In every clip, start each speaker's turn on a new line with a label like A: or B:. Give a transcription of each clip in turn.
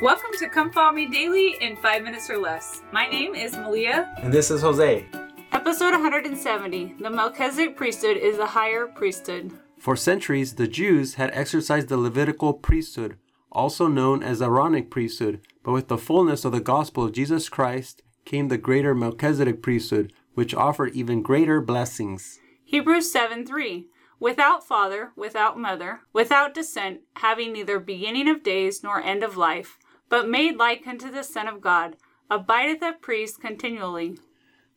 A: Welcome to Come Follow Me Daily in 5 minutes or less. My name is Malia.
B: And this is Jose.
A: Episode 170 The Melchizedek priesthood is a higher priesthood.
C: For centuries, the Jews had exercised the Levitical priesthood, also known as Aaronic priesthood, but with the fullness of the gospel of Jesus Christ came the greater Melchizedek priesthood, which offered even greater blessings.
A: Hebrews 7 3 Without father, without mother, without descent, having neither beginning of days nor end of life, but made like unto the Son of God, abideth a priest continually.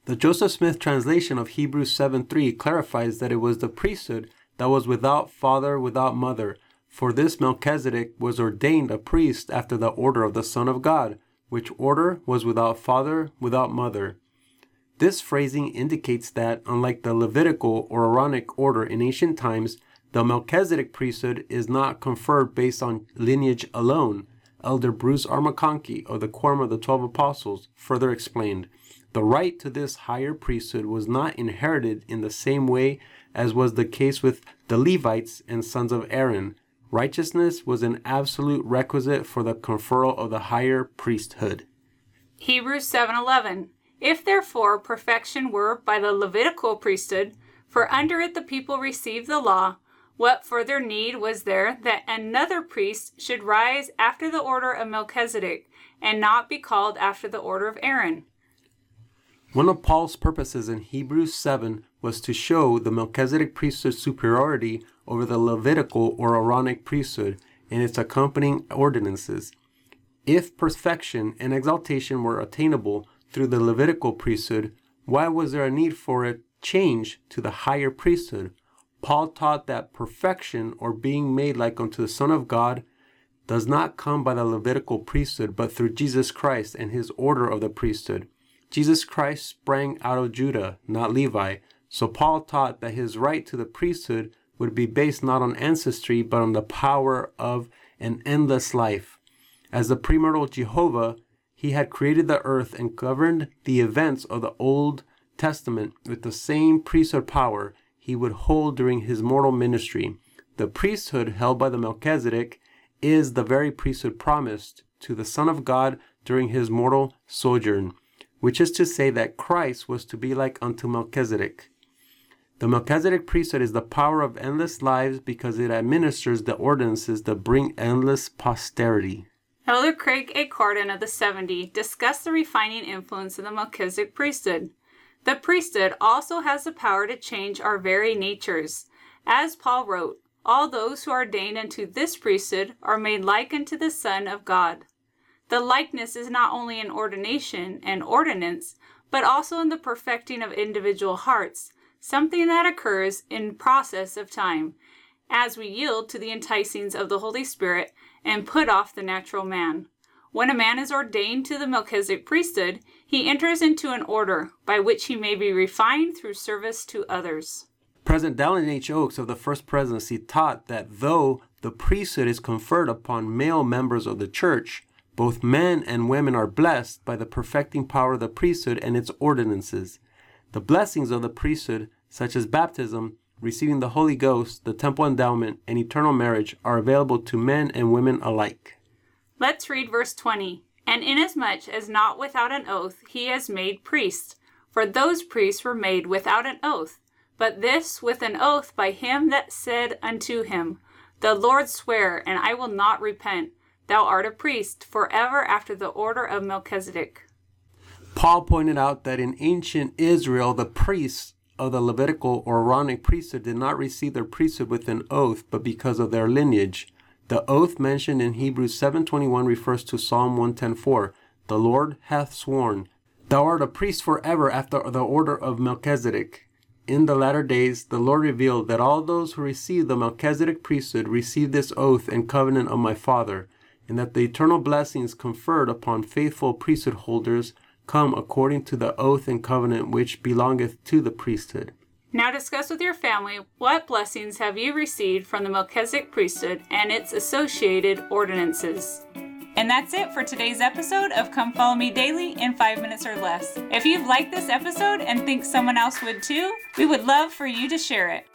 C: The Joseph Smith translation of Hebrews 7 3 clarifies that it was the priesthood that was without father, without mother. For this Melchizedek was ordained a priest after the order of the Son of God, which order was without father, without mother. This phrasing indicates that, unlike the Levitical or Aaronic order in ancient times, the Melchizedek priesthood is not conferred based on lineage alone. Elder Bruce R. McConkie of the Quorum of the Twelve Apostles further explained the right to this higher priesthood was not inherited in the same way as was the case with the Levites and sons of Aaron. Righteousness was an absolute requisite for the conferral of the higher priesthood.
A: Hebrews 7:11 If therefore perfection were by the Levitical priesthood, for under it the people received the law, what further need was there that another priest should rise after the order of Melchizedek, and not be called after the order of Aaron?
C: One of Paul's purposes in Hebrews 7 was to show the Melchizedek priesthood's superiority over the Levitical or Aaronic priesthood and its accompanying ordinances. If perfection and exaltation were attainable through the Levitical priesthood, why was there a need for a change to the higher priesthood? Paul taught that perfection or being made like unto the Son of God does not come by the Levitical priesthood, but through Jesus Christ and his order of the priesthood. Jesus Christ sprang out of Judah, not Levi, so Paul taught that his right to the priesthood would be based not on ancestry, but on the power of an endless life. As the premortal Jehovah, he had created the earth and governed the events of the Old Testament with the same priesthood power he would hold during his mortal ministry. The priesthood held by the Melchizedek is the very priesthood promised to the Son of God during his mortal sojourn, which is to say that Christ was to be like unto Melchizedek. The Melchizedek priesthood is the power of endless lives because it administers the ordinances that bring endless posterity.
A: Elder Craig A. Cardon of the 70 discussed the refining influence of the Melchizedek priesthood. The priesthood also has the power to change our very natures. As Paul wrote, all those who are ordained unto this priesthood are made like unto the Son of God. The likeness is not only in ordination and ordinance, but also in the perfecting of individual hearts, something that occurs in process of time, as we yield to the enticings of the Holy Spirit and put off the natural man. When a man is ordained to the Melchizedek priesthood, he enters into an order by which he may be refined through service to others.
C: President Dallin H. Oaks of the First Presidency taught that though the priesthood is conferred upon male members of the church, both men and women are blessed by the perfecting power of the priesthood and its ordinances. The blessings of the priesthood, such as baptism, receiving the Holy Ghost, the temple endowment, and eternal marriage, are available to men and women alike.
A: Let's read verse 20. And inasmuch as not without an oath he has made priests, for those priests were made without an oath, but this with an oath by him that said unto him, The Lord swear, and I will not repent, thou art a priest forever after the order of Melchizedek.
C: Paul pointed out that in ancient Israel, the priests of the Levitical or Aaronic priesthood did not receive their priesthood with an oath, but because of their lineage. The oath mentioned in Hebrews 7:21 refers to Psalm 110:4. The Lord hath sworn, Thou art a priest forever after the order of Melchizedek. In the latter days, the Lord revealed that all those who receive the Melchizedek priesthood receive this oath and covenant of my Father, and that the eternal blessings conferred upon faithful priesthood holders come according to the oath and covenant which belongeth to the priesthood.
A: Now discuss with your family what blessings have you received from the Melchizedek priesthood and its associated ordinances. And that's it for today's episode of Come Follow Me Daily in 5 minutes or less. If you've liked this episode and think someone else would too, we would love for you to share it.